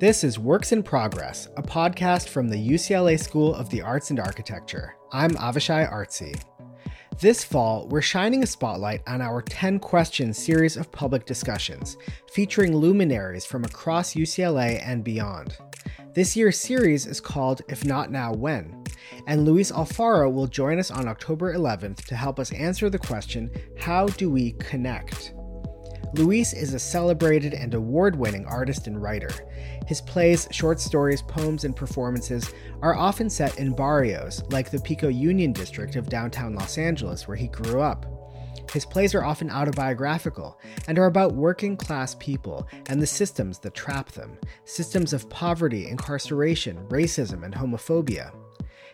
This is Works in Progress, a podcast from the UCLA School of the Arts and Architecture. I'm Avishai Artsy. This fall, we're shining a spotlight on our 10 question series of public discussions, featuring luminaries from across UCLA and beyond. This year's series is called If Not Now, When? And Luis Alfaro will join us on October 11th to help us answer the question How do we connect? Luis is a celebrated and award winning artist and writer. His plays, short stories, poems, and performances are often set in barrios, like the Pico Union district of downtown Los Angeles, where he grew up. His plays are often autobiographical and are about working class people and the systems that trap them systems of poverty, incarceration, racism, and homophobia.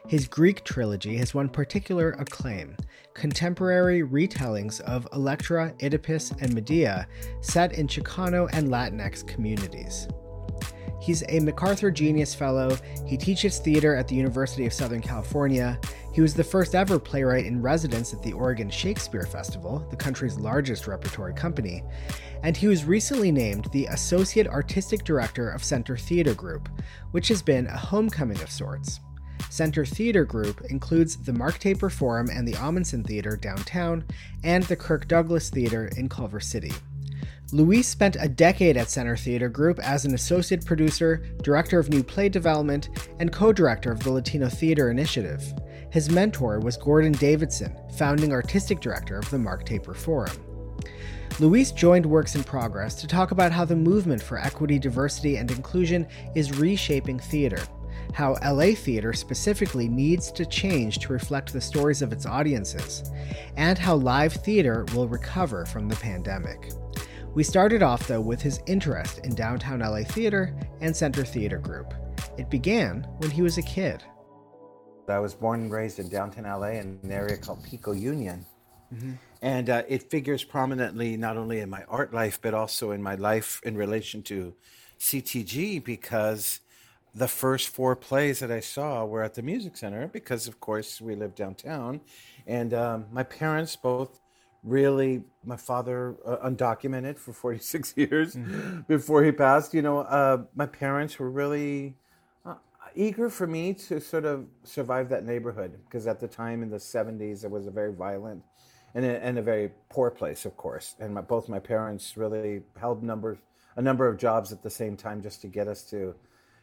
His Greek trilogy has won particular acclaim contemporary retellings of Electra, Oedipus, and Medea set in Chicano and Latinx communities. He's a MacArthur Genius Fellow. He teaches theater at the University of Southern California. He was the first ever playwright in residence at the Oregon Shakespeare Festival, the country's largest repertory company. And he was recently named the Associate Artistic Director of Center Theater Group, which has been a homecoming of sorts. Center Theater Group includes the Mark Taper Forum and the Ahmanson Theater downtown, and the Kirk Douglas Theater in Culver City. Luis spent a decade at Center Theater Group as an associate producer, director of new play development, and co director of the Latino Theater Initiative. His mentor was Gordon Davidson, founding artistic director of the Mark Taper Forum. Luis joined Works in Progress to talk about how the movement for equity, diversity, and inclusion is reshaping theater how LA theater specifically needs to change to reflect the stories of its audiences, and how live theater will recover from the pandemic. We started off, though, with his interest in downtown LA theater and Center Theater Group. It began when he was a kid. I was born and raised in downtown LA in an area called Pico Union. Mm-hmm. And uh, it figures prominently not only in my art life, but also in my life in relation to CTG because the first four plays that I saw were at the Music Center because, of course, we live downtown. And um, my parents both really, my father uh, undocumented for 46 years mm-hmm. before he passed. You know, uh, my parents were really uh, eager for me to sort of survive that neighborhood because at the time in the 70s, it was a very violent and a, and a very poor place, of course. And my, both my parents really held numbers, a number of jobs at the same time just to get us to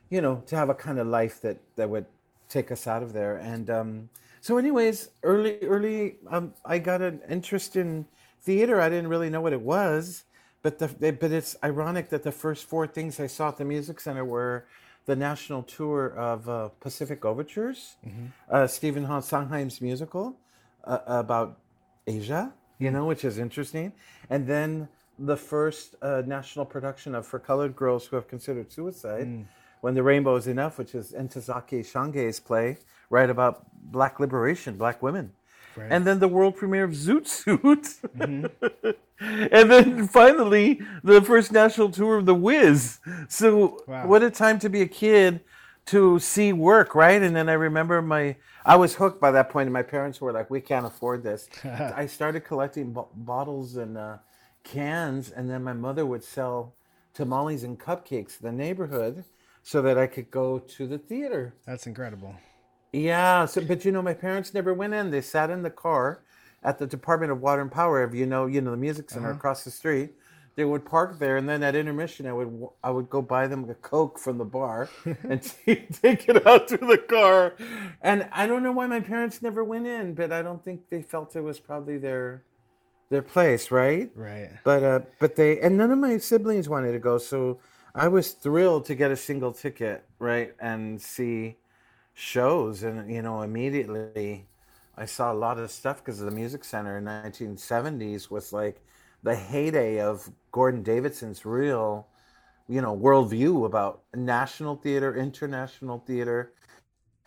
you know, to have a kind of life that that would take us out of there. And um, so, anyways, early early, um, I got an interest in theater. I didn't really know what it was, but the but it's ironic that the first four things I saw at the Music Center were the national tour of uh, Pacific Overtures, mm-hmm. uh, Stephen Sondheim's musical uh, about Asia, you know, which is interesting, and then the first uh, national production of For Colored Girls Who Have Considered Suicide. Mm when the Rainbow is Enough, which is Ntozake Shange's play, right about black liberation, black women. Right. And then the world premiere of Zoot Suit. Mm-hmm. and then finally, the first national tour of The Wiz. So, wow. what a time to be a kid to see work, right? And then I remember my, I was hooked by that point, and my parents were like, we can't afford this. I started collecting b- bottles and uh, cans, and then my mother would sell tamales and cupcakes in the neighborhood so that I could go to the theater. That's incredible. Yeah, so but you know my parents never went in. They sat in the car at the Department of Water and Power, if you know, you know the music center uh-huh. across the street. They would park there, and then at intermission, I would I would go buy them a coke from the bar and take it out to the car. And I don't know why my parents never went in, but I don't think they felt it was probably their their place, right? Right. But uh, but they and none of my siblings wanted to go, so I was thrilled to get a single ticket, right, and see shows, and you know, immediately I saw a lot of stuff because the Music Center in 1970s was like the heyday of Gordon Davidson's real, you know, worldview about national theater, international theater,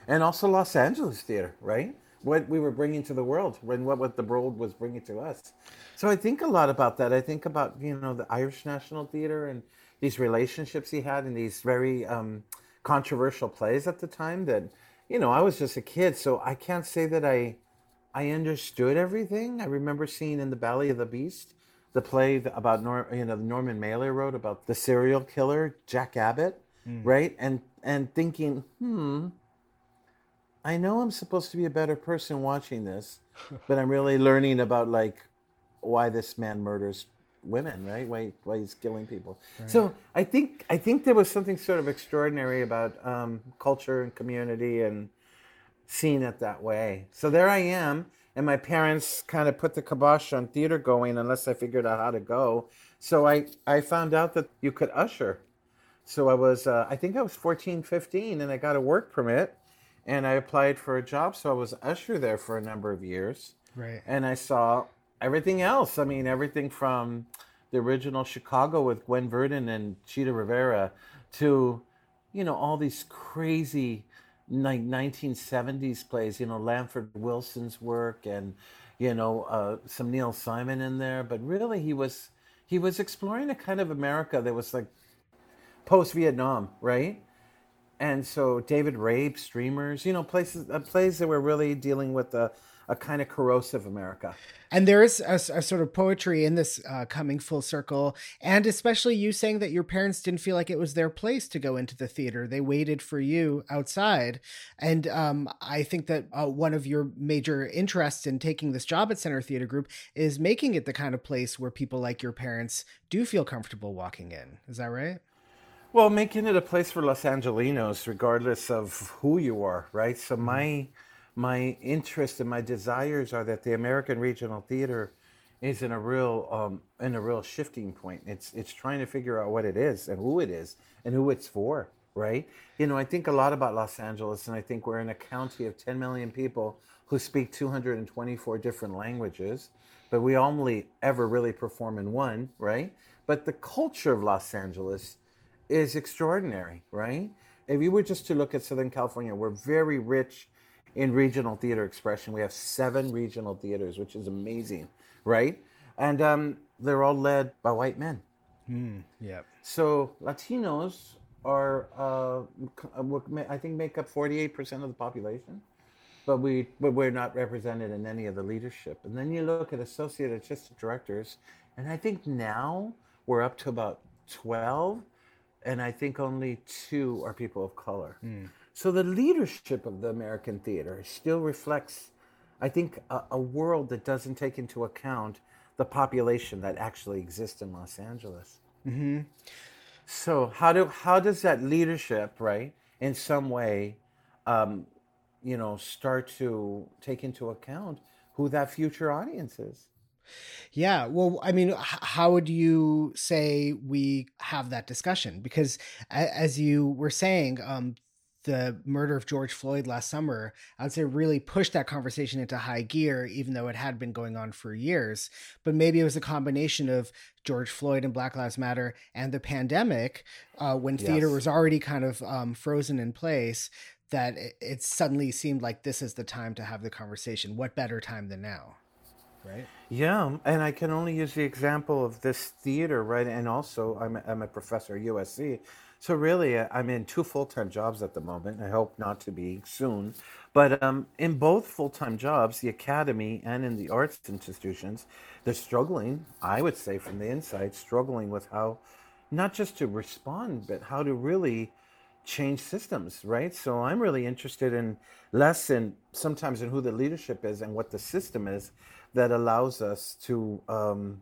and also Los Angeles theater, right? What we were bringing to the world, when what, what the world was bringing to us. So I think a lot about that. I think about you know the Irish National Theater and these relationships he had in these very um, controversial plays at the time that you know I was just a kid, so I can't say that I I understood everything. I remember seeing in the Belly of the Beast the play about Nor, you know Norman Mailer wrote about the serial killer Jack Abbott, mm. right? And and thinking, hmm, I know I'm supposed to be a better person watching this, but I'm really learning about like why this man murders women, right? Why why he's killing people. Right. So I think I think there was something sort of extraordinary about um, culture and community and seeing it that way. So there I am, and my parents kind of put the kibosh on theater going unless I figured out how to go. So I I found out that you could usher. So I was uh, I think I was 14, 15, and I got a work permit, and I applied for a job. So I was usher there for a number of years. Right. And I saw everything else. I mean, everything from the original Chicago with Gwen Verdon and Chita Rivera to, you know, all these crazy like 1970s plays, you know, Lanford Wilson's work and, you know, uh, some Neil Simon in there. But really, he was he was exploring a kind of America that was like post Vietnam, right? And so David Rabe, Streamers, you know, places, uh, plays that were really dealing with the a kind of corrosive America. And there is a, a sort of poetry in this uh, coming full circle, and especially you saying that your parents didn't feel like it was their place to go into the theater; they waited for you outside. And um, I think that uh, one of your major interests in taking this job at Center Theater Group is making it the kind of place where people like your parents do feel comfortable walking in. Is that right? Well, making it a place for Los Angelinos, regardless of who you are, right? So my my interest and my desires are that the American Regional Theater is in a real um, in a real shifting point. It's it's trying to figure out what it is and who it is and who it's for. Right? You know, I think a lot about Los Angeles, and I think we're in a county of 10 million people who speak 224 different languages, but we only ever really perform in one. Right? But the culture of Los Angeles is extraordinary. Right? If you were just to look at Southern California, we're very rich in regional theater expression. We have seven regional theaters, which is amazing, right? And um, they're all led by white men. Mm, yeah. So Latinos are, uh, I think, make up 48% of the population, but we but we're not represented in any of the leadership. And then you look at associate artistic directors, and I think now we're up to about 12, and I think only two are people of color. Mm. So the leadership of the American theater still reflects, I think, a, a, world that doesn't take into account the population that actually exists in Los Angeles. Mm-hmm. So how do how does that leadership, right, in some way, um, you know, start to take into account who that future audience is? Yeah. Well, I mean, how would you say we have that discussion? Because as you were saying, um, the murder of George Floyd last summer, I would say really pushed that conversation into high gear, even though it had been going on for years. But maybe it was a combination of George Floyd and Black Lives Matter and the pandemic, uh, when yes. theater was already kind of um, frozen in place, that it, it suddenly seemed like this is the time to have the conversation. What better time than now? Right? Yeah, and I can only use the example of this theater, right? And also, I'm, I'm a professor at USC. So really, uh, I'm in two full-time jobs at the moment. I hope not to be soon. But um, in both full-time jobs, the academy and in the arts institutions, they're struggling. I would say from the inside, struggling with how, not just to respond, but how to really change systems, right? So I'm really interested in less in sometimes in who the leadership is and what the system is that allows us to um,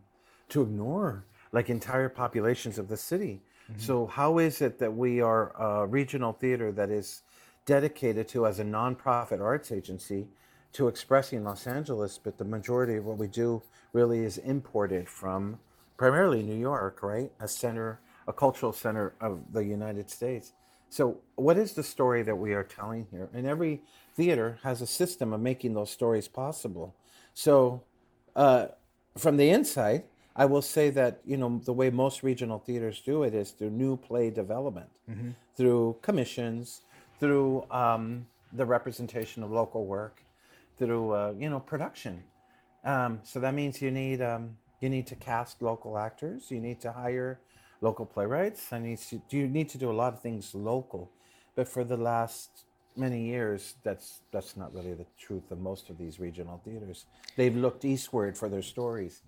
to ignore like entire populations of the city Mm-hmm. So, how is it that we are a regional theater that is dedicated to, as a nonprofit arts agency, to expressing Los Angeles, but the majority of what we do really is imported from primarily New York, right? A center, a cultural center of the United States. So, what is the story that we are telling here? And every theater has a system of making those stories possible. So, uh, from the inside, I will say that you know the way most regional theaters do it is through new play development, mm-hmm. through commissions, through um, the representation of local work, through uh, you know production. Um, so that means you need um, you need to cast local actors, you need to hire local playwrights, and you need to, you need to do a lot of things local. But for the last many years, that's that's not really the truth of most of these regional theaters. They've looked eastward for their stories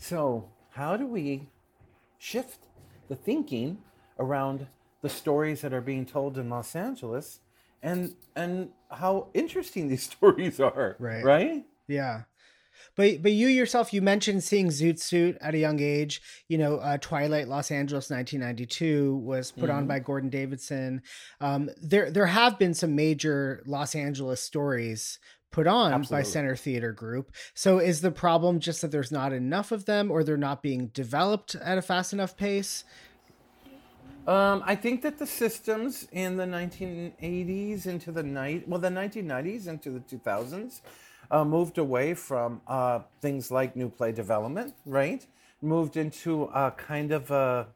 so, how do we shift the thinking around the stories that are being told in Los Angeles and and how interesting these stories are. Right. Right? Yeah. But but you yourself, you mentioned seeing Zoot Suit at a young age. You know, uh, Twilight Los Angeles, 1992, was put on Mhm. by Gordon Davidson. Um, there there have been some major Los Angeles stories put on by Center Theater Group. So is the problem just that there's not enough of them, or they're not being developed at a fast enough pace? Um, I think that the systems in the 1980s into the night, well, the 1990s into the 2000s, uh, moved away from uh, things like new play development, right? Moved into a kind of a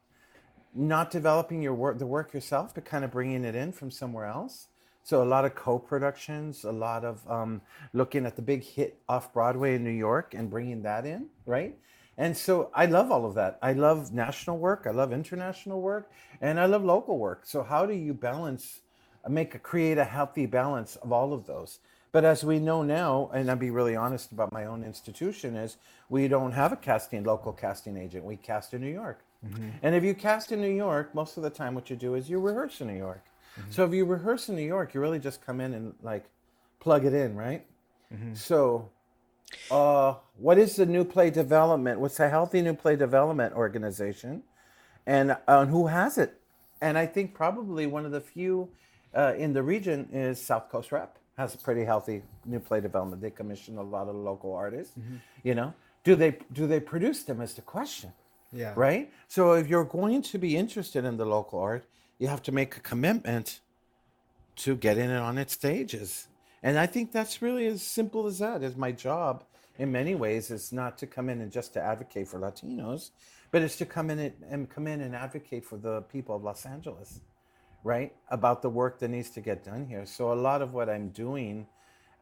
not developing your work, the work yourself, but kind of bringing it in from somewhere else. So a lot of co-productions, a lot of um, looking at the big hit off Broadway in New York and bringing that in, right? And so I love all of that. I love national work, I love international work, and I love local work. So how do you balance, make a create a healthy balance of all of those? But as we know now, and I'll be really honest about my own institution, is we don't have a casting local casting agent. We cast in New York. And if you cast in New York, most of the time what you do is you rehearse in New York. So if you rehearse in New York, you really just come in and like plug it in, right? So uh, what is the new play development? What's a healthy new play development organization? And uh, and who has it? And I think probably one of the few uh, in the region is South Coast Rep has a pretty healthy new play development. They commission a lot of local artists. You know, do they do they produce them? Is the question Yeah. right? So if you're going to be interested in the local art, you have to make a commitment to get in it on its stages. And I think that's really as simple as that. Is my job in many ways is not to come in and just to advocate for Latinos, but it's to come in and, and come in and advocate for the people of Los Angeles, right? About the work that needs to get done here. So a lot of what I'm doing,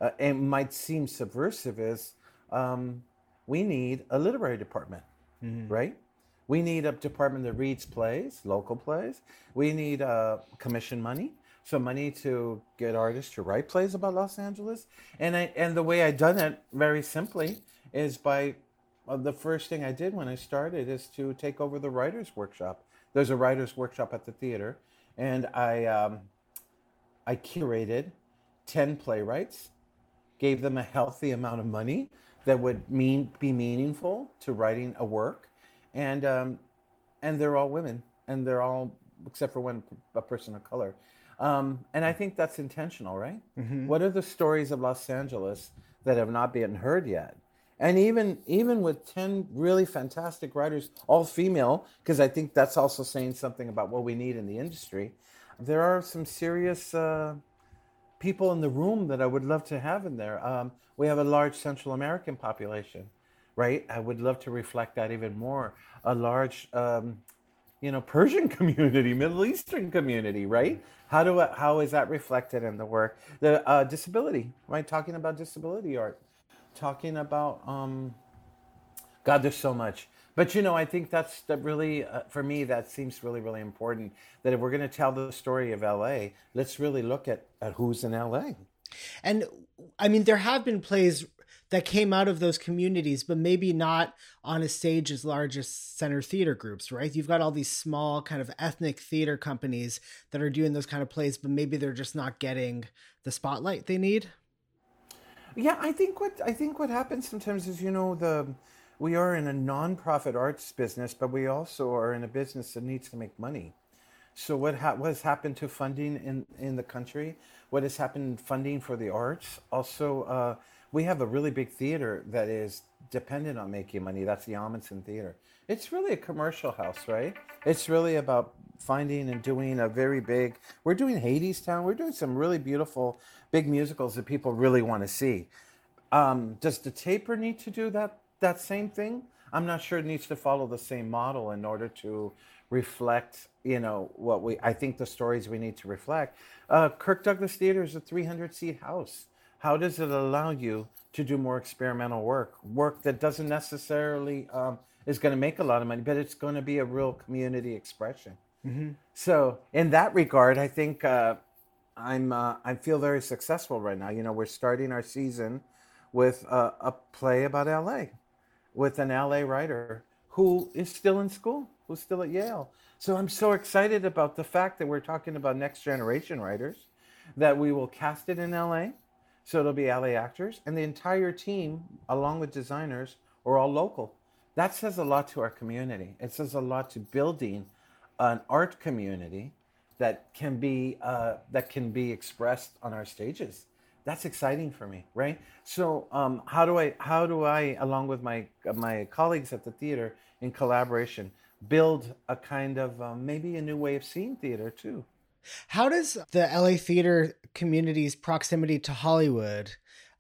uh, it might seem subversive, is um, we need a literary department right? We need a department that reads plays, local plays. We need uh, commission money, so money to get artists to write plays about Los Angeles. And I and the way I done it very simply is by uh, the first thing I did when I started is to take over the writers workshop. There's a writers workshop at the theater, and I um, I curated ten playwrights gave them a healthy amount of money that would mean be meaningful to writing a work, and um, and they're all women, and they're all except for one a person of color, um, and I think that's intentional, right? What are the stories of Los Angeles that have not been heard yet? And even even with ten really fantastic writers, all female, because I think that's also saying something about what we need in the industry. There are some serious. Uh, people in the room that I would love to have in there. Um, we have a large Central American population, right? I would love to reflect that even more. A large, um, you know, Persian community, Middle Eastern community, right? How do I, how is that reflected in the work? The uh, disability, right? Talking about disability art, talking about um, God, there's so much. But you know, I think that's that really, uh, for me, that seems really, really important. That if we're going to tell the story of LA, let's really look at, at who's in LA. And I mean, there have been plays that came out of those communities, but maybe not on a stage as large as center theater groups, right? You've got all these small kind of ethnic theater companies that are doing those kind of plays, but maybe they're just not getting the spotlight they need. Yeah, I think what I think what happens sometimes is you know the we are in a nonprofit arts business, but we also are in a business that needs to make money. So what ha- what has happened to funding in in the country? What has happened funding for the arts? Also, uh, we have a really big theater that is dependent on making money. That's the Ahmanson Theater. It's really a commercial house, right? It's really about finding and doing a very big. We're doing Hadestown. We're doing some really beautiful big musicals that people really want to see. Um, does the taper need to do that that same thing? I'm not sure it needs to follow the same model in order to reflect, you know, what we. I think the stories we need to reflect. Uh, Kirk Douglas Theater is a 300 seat house. How does it allow you to do more experimental work, work that doesn't necessarily um, is going to make a lot of money, but it's going to be a real community expression. So in that regard, I think uh, I'm uh, I feel very successful right now. You know, we're starting our season with uh, a play about LA, with an LA writer who is still in school, who's still at Yale. So I'm so excited about the fact that we're talking about next generation writers, that we will cast it in LA. So it'll be LA actors, and the entire team, along with designers, are all local. That says a lot to our community. It says a lot to building an art community that can be uh, that can be expressed on our stages. That's exciting for me, right? So um, how do I how do I, along with my my colleagues at the theater in collaboration, build a kind of um, maybe a new way of seeing theater too? How does the LA theater community's proximity to Hollywood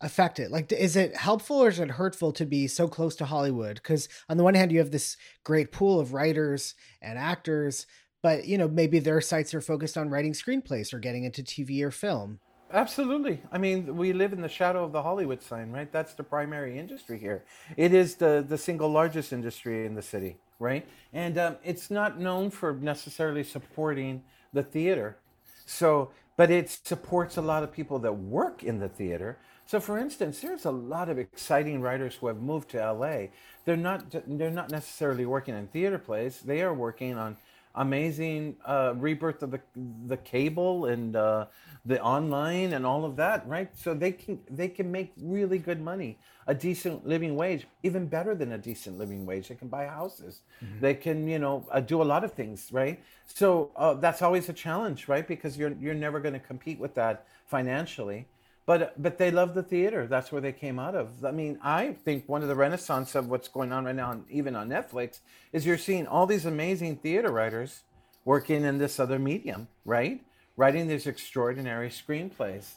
affect it? Like, is it helpful or is it hurtful to be so close to Hollywood? Because on the one hand, you have this great pool of writers and actors, but you know maybe their sites are focused on writing screenplays or getting into TV or film. Absolutely. I mean, we live in the shadow of the Hollywood sign, right? That's the primary industry here. It is the the single largest industry in the city, right? And um, it's not known for necessarily supporting the theater. So, but it supports a lot of people that work in the theater. So, for instance, there's a lot of exciting writers who have moved to LA. They're not they're not necessarily working in theater plays. They are working on amazing uh, rebirth of the the cable and uh, the online and all of that, right? So they can they can make really good money, a decent living wage, even better than a decent living wage. They can buy houses, mm-hmm. they can you know uh, do a lot of things, right? So uh, that's always a challenge, right? Because you're you're never going to compete with that financially but but they love the theater. That's where they came out of. I mean, I think one of the renaissance of what's going on right now, even on Netflix, is you're seeing all these amazing theater writers working in this other medium, right? Writing these extraordinary screenplays.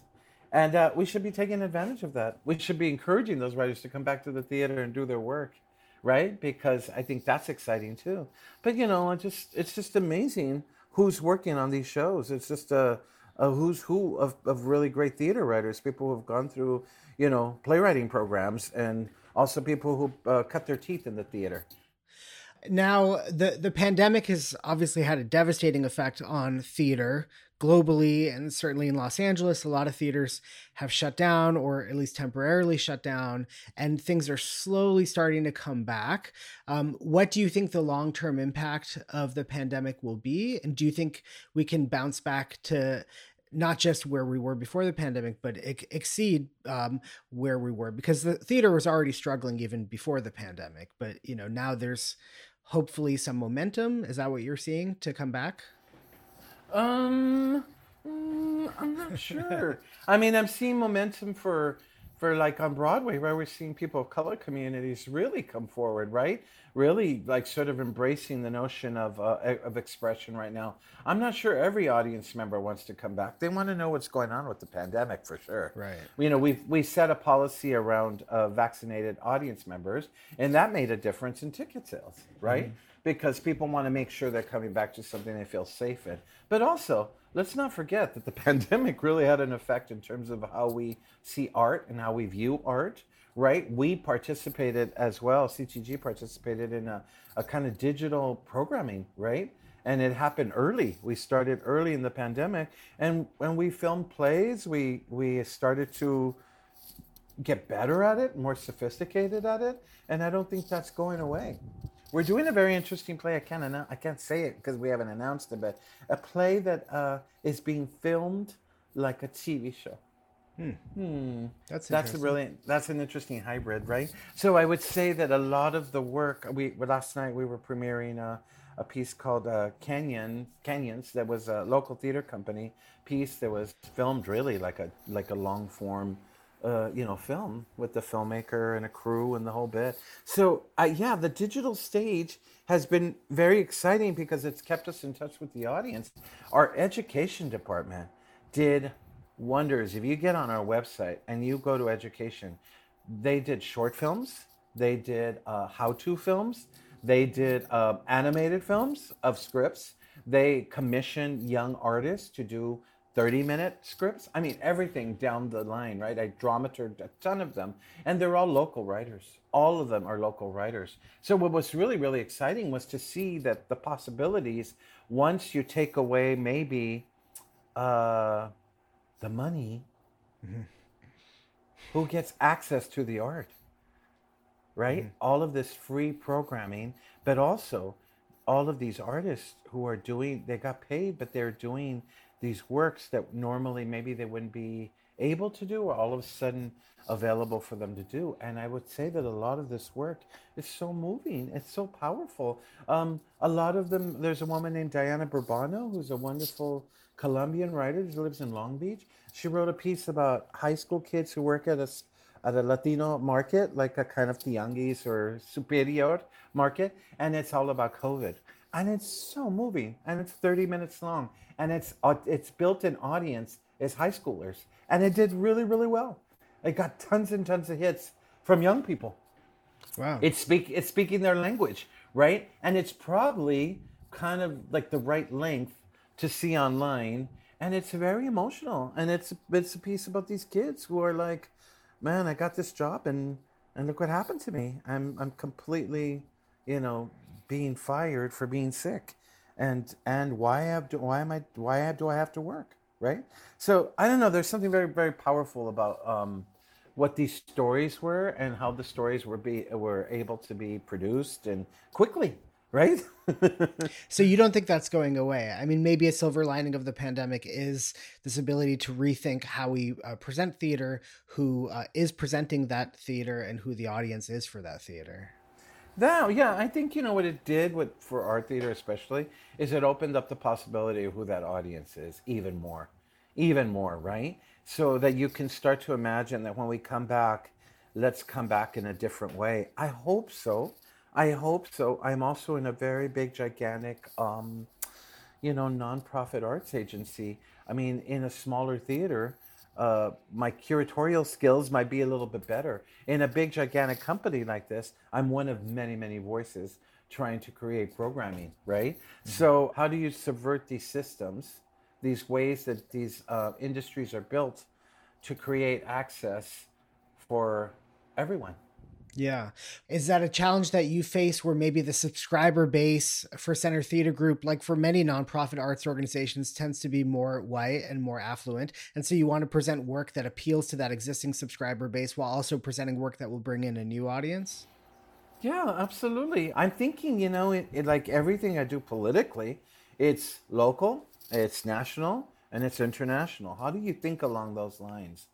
And uh, we should be taking advantage of that. We should be encouraging those writers to come back to the theater and do their work, right? Because I think that's exciting too. But you know, just it's just amazing who's working on these shows. It's just a a who's who of, of really great theater writers, people who have gone through, you know, playwriting programs, and also people who uh, cut their teeth in the theater. Now, the the pandemic has obviously had a devastating effect on theater globally, and certainly in Los Angeles, a lot of theaters have shut down or at least temporarily shut down, and things are slowly starting to come back. Um, what do you think the long term impact of the pandemic will be, and do you think we can bounce back to not just where we were before the pandemic, but ex- exceed um, where we were because the theater was already struggling even before the pandemic. But you know now there's hopefully some momentum. Is that what you're seeing to come back? Um, mm, I'm not sure. I mean, I'm seeing momentum for for like on Broadway, right? We're seeing people of color communities really come forward, right? Really like sort of embracing the notion of uh, of expression right now. I'm not sure every audience member wants to come back. They want to know what's going on with the pandemic for sure. Right. You know, we've we set a policy around uh, vaccinated audience members, and that made a difference in ticket sales, right? Mm-hmm because people want to make sure they're coming back to something they feel safe in. But also, let's not forget that the pandemic really had an effect in terms of how we see art and how we view art, right? We participated as well, CTG participated in a, a kind of digital programming, right? And it happened early. We started early in the pandemic. And when we filmed plays, we, we started to get better at it, more sophisticated at it. And I don't think that's going away. We're doing a very interesting play. I can't announce, I can't say it because we haven't announced it, but a play that uh, is being filmed like a TV show. Hmm. hmm. That's that's a brilliant. That's an interesting hybrid, right? So I would say that a lot of the work we last night we were premiering a, a piece called uh, Canyon Canyons that was a local theater company piece that was filmed really like a like a long form you know, film with the filmmaker and a crew and the whole bit. So, uh, yeah, the digital stage has been very exciting because it's kept us in touch with the audience. Our education department did wonders. If you get on our website and you go to education, they did short films, they did uh, how to films, they did uh, animated films of scripts, they commissioned young artists to do 30 minute scripts. I mean, everything down the line, right? I dramatured a ton of them, and they're all local writers. All of them are local writers. So, what was really, really exciting was to see that the possibilities, once you take away maybe uh, the money, mm-hmm. who gets access to the art, right? Mm-hmm. All of this free programming, but also all of these artists who are doing they got paid but they're doing these works that normally maybe they wouldn't be able to do are all of a sudden available for them to do. And i would say that a lot of this work is so moving. It's so powerful. Um, a lot of them there's a woman named diana burbano who's a wonderful colombian writer who lives in long beach. She wrote a piece about high school kids who work at a at a Latino market, like a kind of tianguis or superior market, and it's all about COVID. And it's so moving, and it's 30 minutes long, and it's uh, it's built in audience is high schoolers, and it did really really well. It got tons and tons of hits from young people. Wow! It's speak it's speaking their language, right? And it's probably kind of like the right length to see online, and it's very emotional, and it's it's a piece about these kids who are like man, I got this job and and look what happened to me. I'm I'm completely, you know, being fired for being sick. And and why have why am I why have, do I have to work, right? So I don't know. There's something very very powerful about um, what these stories were and how the stories were be were able to be produced and quickly right? so you don't think that's going away? I mean, maybe a silver lining of the pandemic is this ability to rethink how we uh, present theater, who uh, is presenting that theater, and who the audience is for that theater. Now, yeah, I think you know what it did with for art theater especially is it opened up the possibility of who that audience is even more, even more, right? So that you can start to imagine that when we come back, let's come back in a different way. I hope so. I hope so. I'm also in a very big, gigantic, um, you know, nonprofit arts agency. I mean, in a smaller theater, uh, my curatorial skills might be a little bit better. In a big, gigantic company like this, I'm one of many, many voices trying to create programming, right? Mm-hmm. So, how do you subvert these systems, these ways that these uh, industries are built to create access for everyone? Yeah. Is that a challenge that you face where maybe the subscriber base for Center Theater Group, like for many nonprofit arts organizations, tends to be more white and more affluent? And so you want to present work that appeals to that existing subscriber base while also presenting work that will bring in a new audience? Yeah, absolutely. I'm thinking, you know, it, it, like everything I do politically, it's local, it's national, and it's international. How do you think along those lines?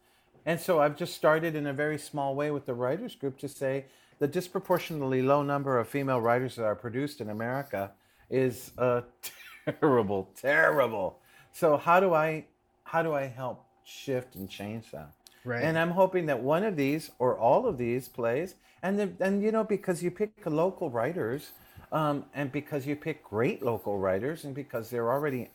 And so I've just started in a very small way with the writers group to say the disproportionately low number of female writers that are produced in America is uh, terrible, terrible. So how do I how do I help shift and change that? Right. And I'm hoping that one of these or all of these plays, and then, and you know because you pick local writers, um, and because you pick great local writers, and because they're already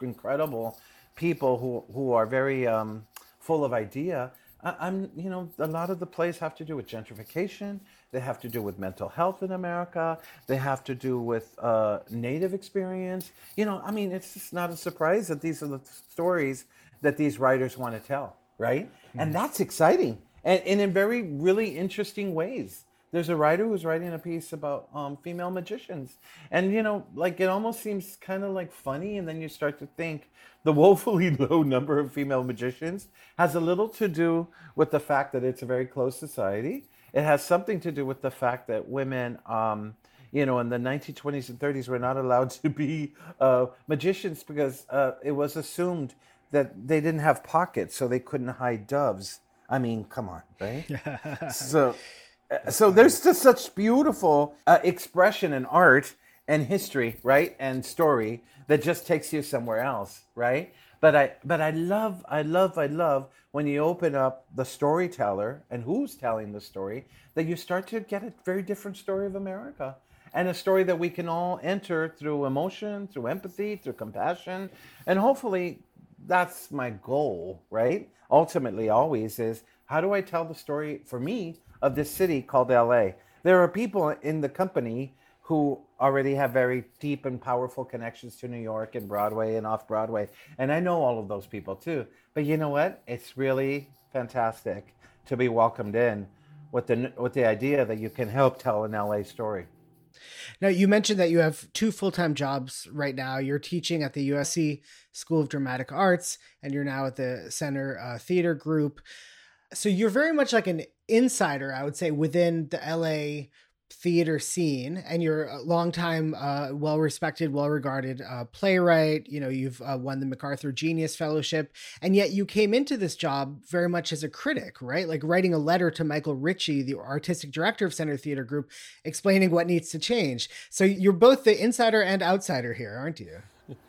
incredible people who who are very um, full of idea. I'm, you know, a lot of the plays have to do with gentrification. They have to do with mental health in America. They have to do with uh, Native experience. You know, I mean, it's just not a surprise that these are the stories that these writers want to tell, right? Mm-hmm. And that's exciting, and, and in very really interesting ways there's a writer who's writing a piece about um, female magicians. And you know like it almost seems kind of like funny and then you start to think the woefully low number of female magicians has a little to do with the fact that it's a very closed society. It has something to do with the fact that women um, you know in the 1920s and 30s were not allowed to be uh, magicians because uh, it was assumed that they didn't have pockets so they couldn't hide doves. I mean come on right? So so there's just such beautiful uh, expression and art and history, right, and story that just takes you somewhere else, right? But I, but I love, I love, I love when you open up the storyteller and who's telling the story, that you start to get a very different story of America and a story that we can all enter through emotion, through empathy, through compassion, and hopefully that's my goal, right? Ultimately, always is how do I tell the story for me of this city called LA. There are people in the company who already have very deep and powerful connections to New York and Broadway and off Broadway. And I know all of those people too. But you know what? It's really fantastic to be welcomed in with the with the idea that you can help tell an LA story. Now, you mentioned that you have two full time jobs right now. You're teaching at the USC School of Dramatic Arts, and you're now at the Center uh, Theater Group. So you're very much like an insider, I would say, within the LA theater scene and you're a longtime uh, well-respected well-regarded uh, playwright you know you've uh, won the macarthur genius fellowship and yet you came into this job very much as a critic right? Like writing a letter to michael ritchie the artistic director of center theater group explaining what needs to change. So you're both the insider and outsider here aren't you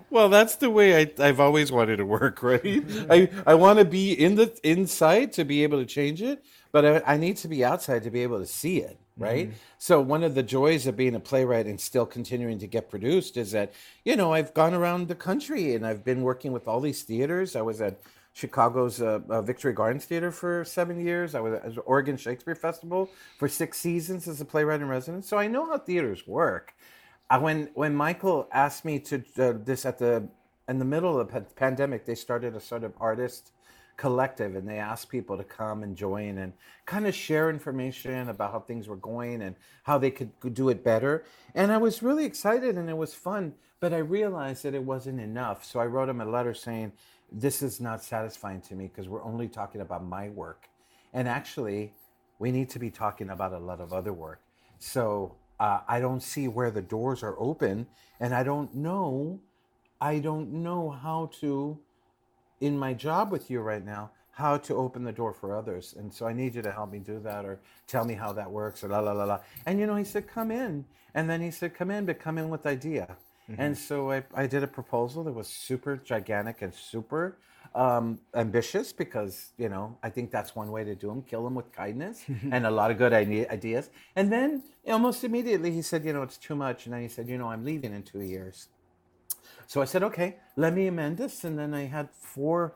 well, that's the way I, have always wanted to work, right? I, I want to be in the inside to be able to change it, but I, I need to be outside to be able to see it right? Mm-hmm. So one of the joys of being a playwright and still continuing to get produced is that you know I've gone around the country and I've been working with all these theaters. I was at Chicago's uh, uh, Victory Gardens Theater for seven years. I was at Oregon Shakespeare Festival for six seasons as a playwright in residence. So I know how theaters work. Uh, when when Michael asked me to uh, this at the in the middle of the pandemic, they started a sort of artist collective and they asked people to come and join and kind of share information about how things were going and how they could do it better. And I was really excited and it was fun, but I realized that it wasn't enough. So I wrote him a letter saying, This is not satisfying to me because we're only talking about my work. And actually, we need to be talking about a lot of other work. So uh, I don't see where the doors are open and I don't know. I don't know how to in my job with you right now how to open the door for others. And so I need you to help me do that or tell me how that works or la la la la. And you know, he said, come in. And then he said, come in, but come in with idea. Mm-hmm. And so I, I did a proposal that was super gigantic and super um, ambitious because, you know, I think that's one way to do them, kill them with kindness and a lot of good ideas. And then almost immediately he said, you know, it's too much. And then he said, you know, I'm leaving in two years. So I said, okay, let me amend this. And then I had four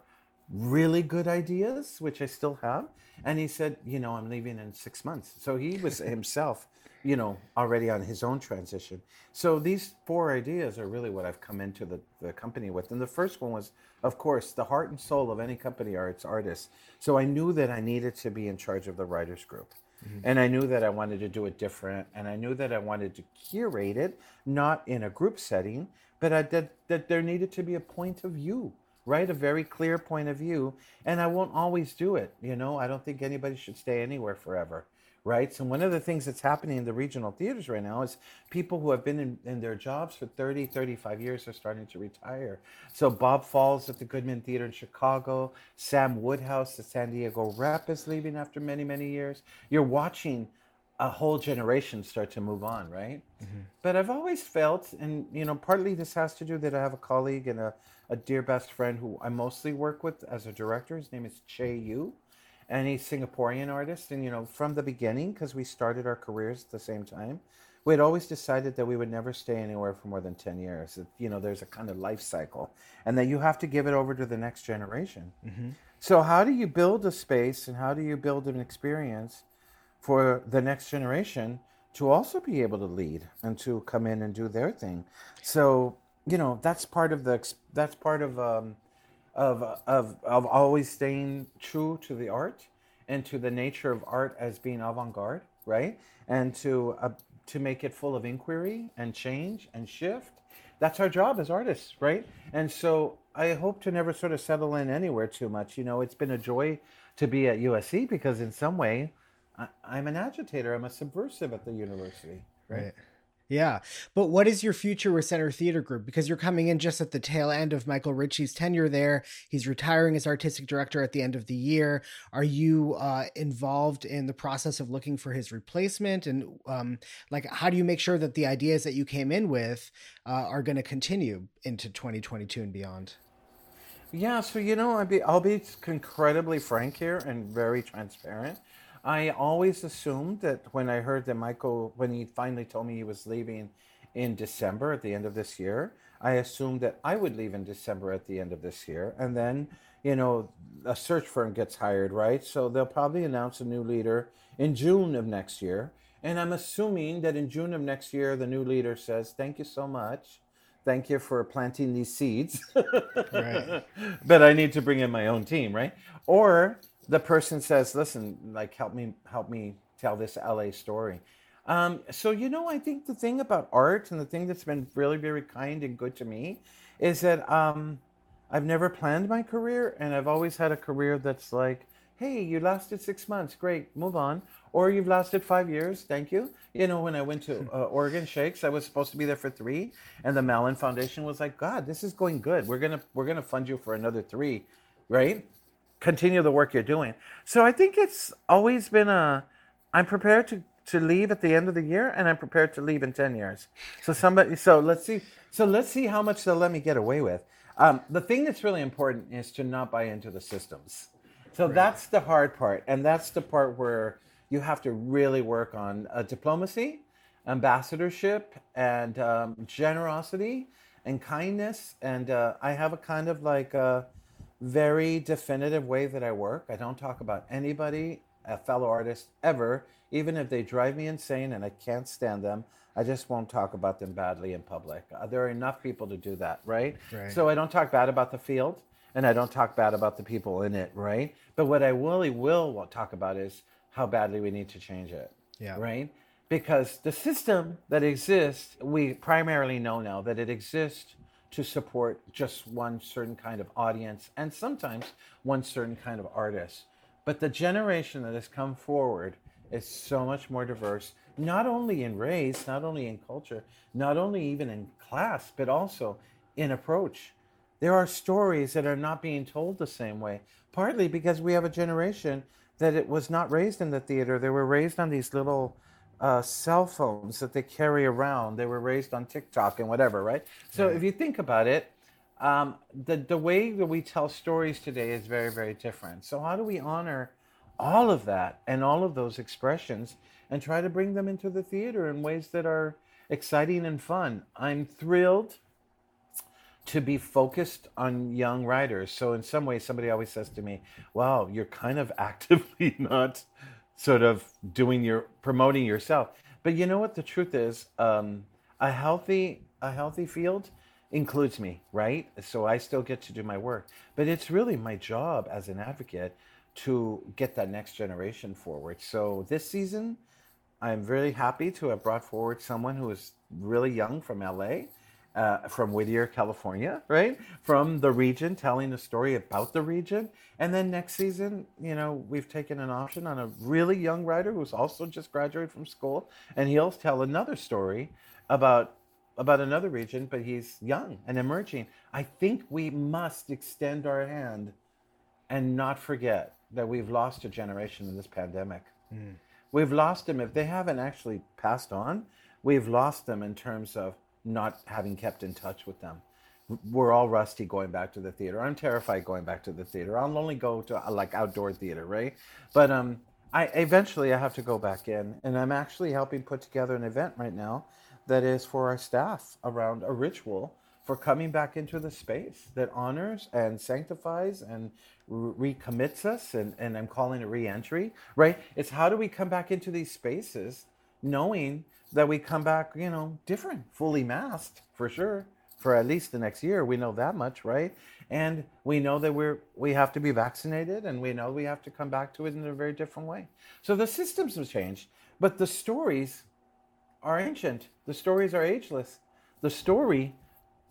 really good ideas, which I still have. And he said, you know, I'm leaving in six months. So he was himself, you know, already on his own transition. So these four ideas are really what I've come into the, the company with. And the first one was, of course, the heart and soul of any company are its artists. So I knew that I needed to be in charge of the writers group. Mm-hmm. And I knew that I wanted to do it different. And I knew that I wanted to curate it, not in a group setting, but I, that, that there needed to be a point of view, right? A very clear point of view. And I won't always do it. You know, I don't think anybody should stay anywhere forever, right? So, one of the things that's happening in the regional theaters right now is people who have been in, in their jobs for 30, 35 years are starting to retire. So, Bob Falls at the Goodman Theater in Chicago, Sam Woodhouse, the San Diego rep, is leaving after many, many years. You're watching a whole generation start to move on, right? Mm-hmm. But I've always felt, and you know, partly this has to do that I have a colleague and a, a dear best friend who I mostly work with as a director. His name is Chay Yew, he's Singaporean artist. And you know, from the beginning, because we started our careers at the same time, we had always decided that we would never stay anywhere for more than ten years. It, you know, there's a kind of life cycle, and that you have to give it over to the next generation. Mm-hmm. So, how do you build a space, and how do you build an experience? for the next generation to also be able to lead and to come in and do their thing. So you know that's part of the that's part of um, of of of always staying true to the art and to the nature of art as being avant-garde, right? And to uh, to make it full of inquiry and change and shift. That's our job as artists, right? And so I hope to never sort of settle in anywhere too much. You know, it's been a joy to be at USC because in some way I, am an agitator. I'm a subversive at the university. Right. Yeah. But what is your future with Center Theater Group? Because you're coming in just at the tail end of Michael Ritchie's tenure there. He's retiring as artistic director at the end of the year. Are you uh, involved in the process of looking for his replacement? And um, like, how do you make sure that the ideas that you came in with uh, are going to continue into 2022 and beyond? Yeah. So, you know, I'll be, I'll be incredibly frank here and very transparent. I always assumed that when I heard that Michael, when he finally told me he was leaving in December at the end of this year, I assumed that I would leave in December at the end of this year. And then, you know, a search firm gets hired, right? So they'll probably announce a new leader in June of next year. And I'm assuming that in June of next year, the new leader says, Thank you so much. Thank you for planting these seeds. right. But I need to bring in my own team, right? Or the person says, "Listen, like help me help me tell this LA story." Um, so you know, I think the thing about art and the thing that's been really very kind and good to me is that um, I've never planned my career, and I've always had a career that's like hey, you lasted six months, great, move on. Or you've lasted five years, thank you. You know, when I went to uh, Oregon Shakes, I was supposed to be there for three, and the Mellon Foundation was like, God, this is going good. We're gonna we're gonna fund you for another three, right? Continue the work you're doing. So I think it's always been a. I'm prepared to to leave at the end of the year, and I'm prepared to leave in ten years. So somebody, so let's see, so let's see how much they'll let me get away with. Um, the thing that's really important is to not buy into the systems. So right. that's the hard part, and that's the part where you have to really work on uh, diplomacy, ambassadorship, and um, generosity and kindness. And uh, I have a kind of like a very definitive way that I work. I don't talk about anybody, a fellow artist, ever, even if they drive me insane and I can't stand them. I just won't talk about them badly in public. Uh, there are enough people to do that, right? right? So I don't talk bad about the field and I don't talk bad about the people in it, right? But what I really will talk about is how badly we need to change it, yeah. right? Because the system that exists, we primarily know now that it exists to support just one certain kind of audience and sometimes one certain kind of artist. But the generation that has come forward is so much more diverse, not only in race, not only in culture, not only even in class, but also in approach. There are stories that are not being told the same way, partly because we have a generation that it was not raised in the theater. They were raised on these little uh, cell phones that they carry around. They were raised on TikTok and whatever, right? So if you think about it, um, the the way that we tell stories today is very very different. So how do we honor all of that and all of those expressions and try to bring them into the theater in ways that are exciting and fun? I'm thrilled to be focused on young writers. So in some ways, somebody always says to me, "Wow, you're kind of actively not sort of doing your promoting yourself." But you know what? The truth is, um, a healthy a healthy field includes me, right? So I still get to do my work. But it's really my job as an advocate to get that next generation forward. So this season, I'm really happy to have brought forward someone who is really young from LA uh, from Whittier, California, right? From the region, telling a story about the region. And then next season, you know, we've taken an option on a really young writer who's also just graduated from school, and he'll tell another story about about another region, but he's young and emerging. I think we must extend our hand and not forget that we've lost a generation in this pandemic. Mm. We've lost them if they haven't actually passed on. We've lost them in terms of not having kept in touch with them. We're all rusty going back to the theater. I'm terrified going back to the theater. I'll only go to like outdoor theater, right? But um, I eventually I have to go back in, and I'm actually helping put together an event right now that is for our staff around a ritual for coming back into the space that honors and sanctifies and recommits us and, and i'm calling it re-entry right it's how do we come back into these spaces knowing that we come back, you know, different, fully masked for sure, for at least the next year. We know that much, right? And we know that we're we have to be vaccinated, and we know we have to come back to it in a very different way. So the systems have changed, but the stories are ancient. The stories are ageless. The story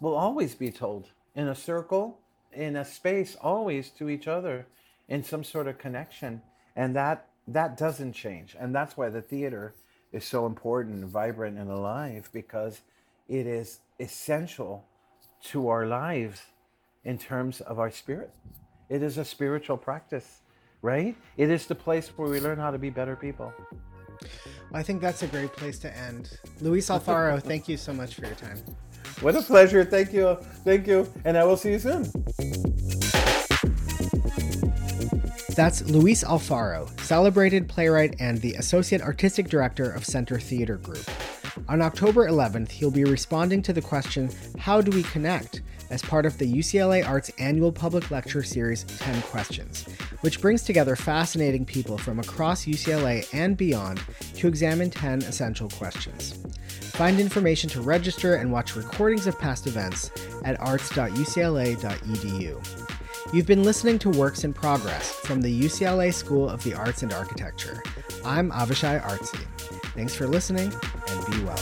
will always be told in a circle, in a space, always to each other, in some sort of connection, and that that doesn't change. And that's why the theater is so important vibrant and alive because it is essential to our lives in terms of our spirit. It is a spiritual practice, right? It is the place where we learn how to be better people. Well, I think that's a great place to end. Luis Alfaro, thank you so much for your time. What a pleasure. Thank you. Thank you. And I will see you soon. That's Luis Alfaro, celebrated playwright and the Associate Artistic Director of Center Theater Group. On October 11th, he'll be responding to the question, How do we connect? as part of the UCLA Arts annual public lecture series 10 Questions, which brings together fascinating people from across UCLA and beyond to examine 10 essential questions. Find information to register and watch recordings of past events at arts.ucla.edu. You've been listening to Works in Progress from the UCLA School of the Arts and Architecture. I'm Avishai Artsy. Thanks for listening and be well.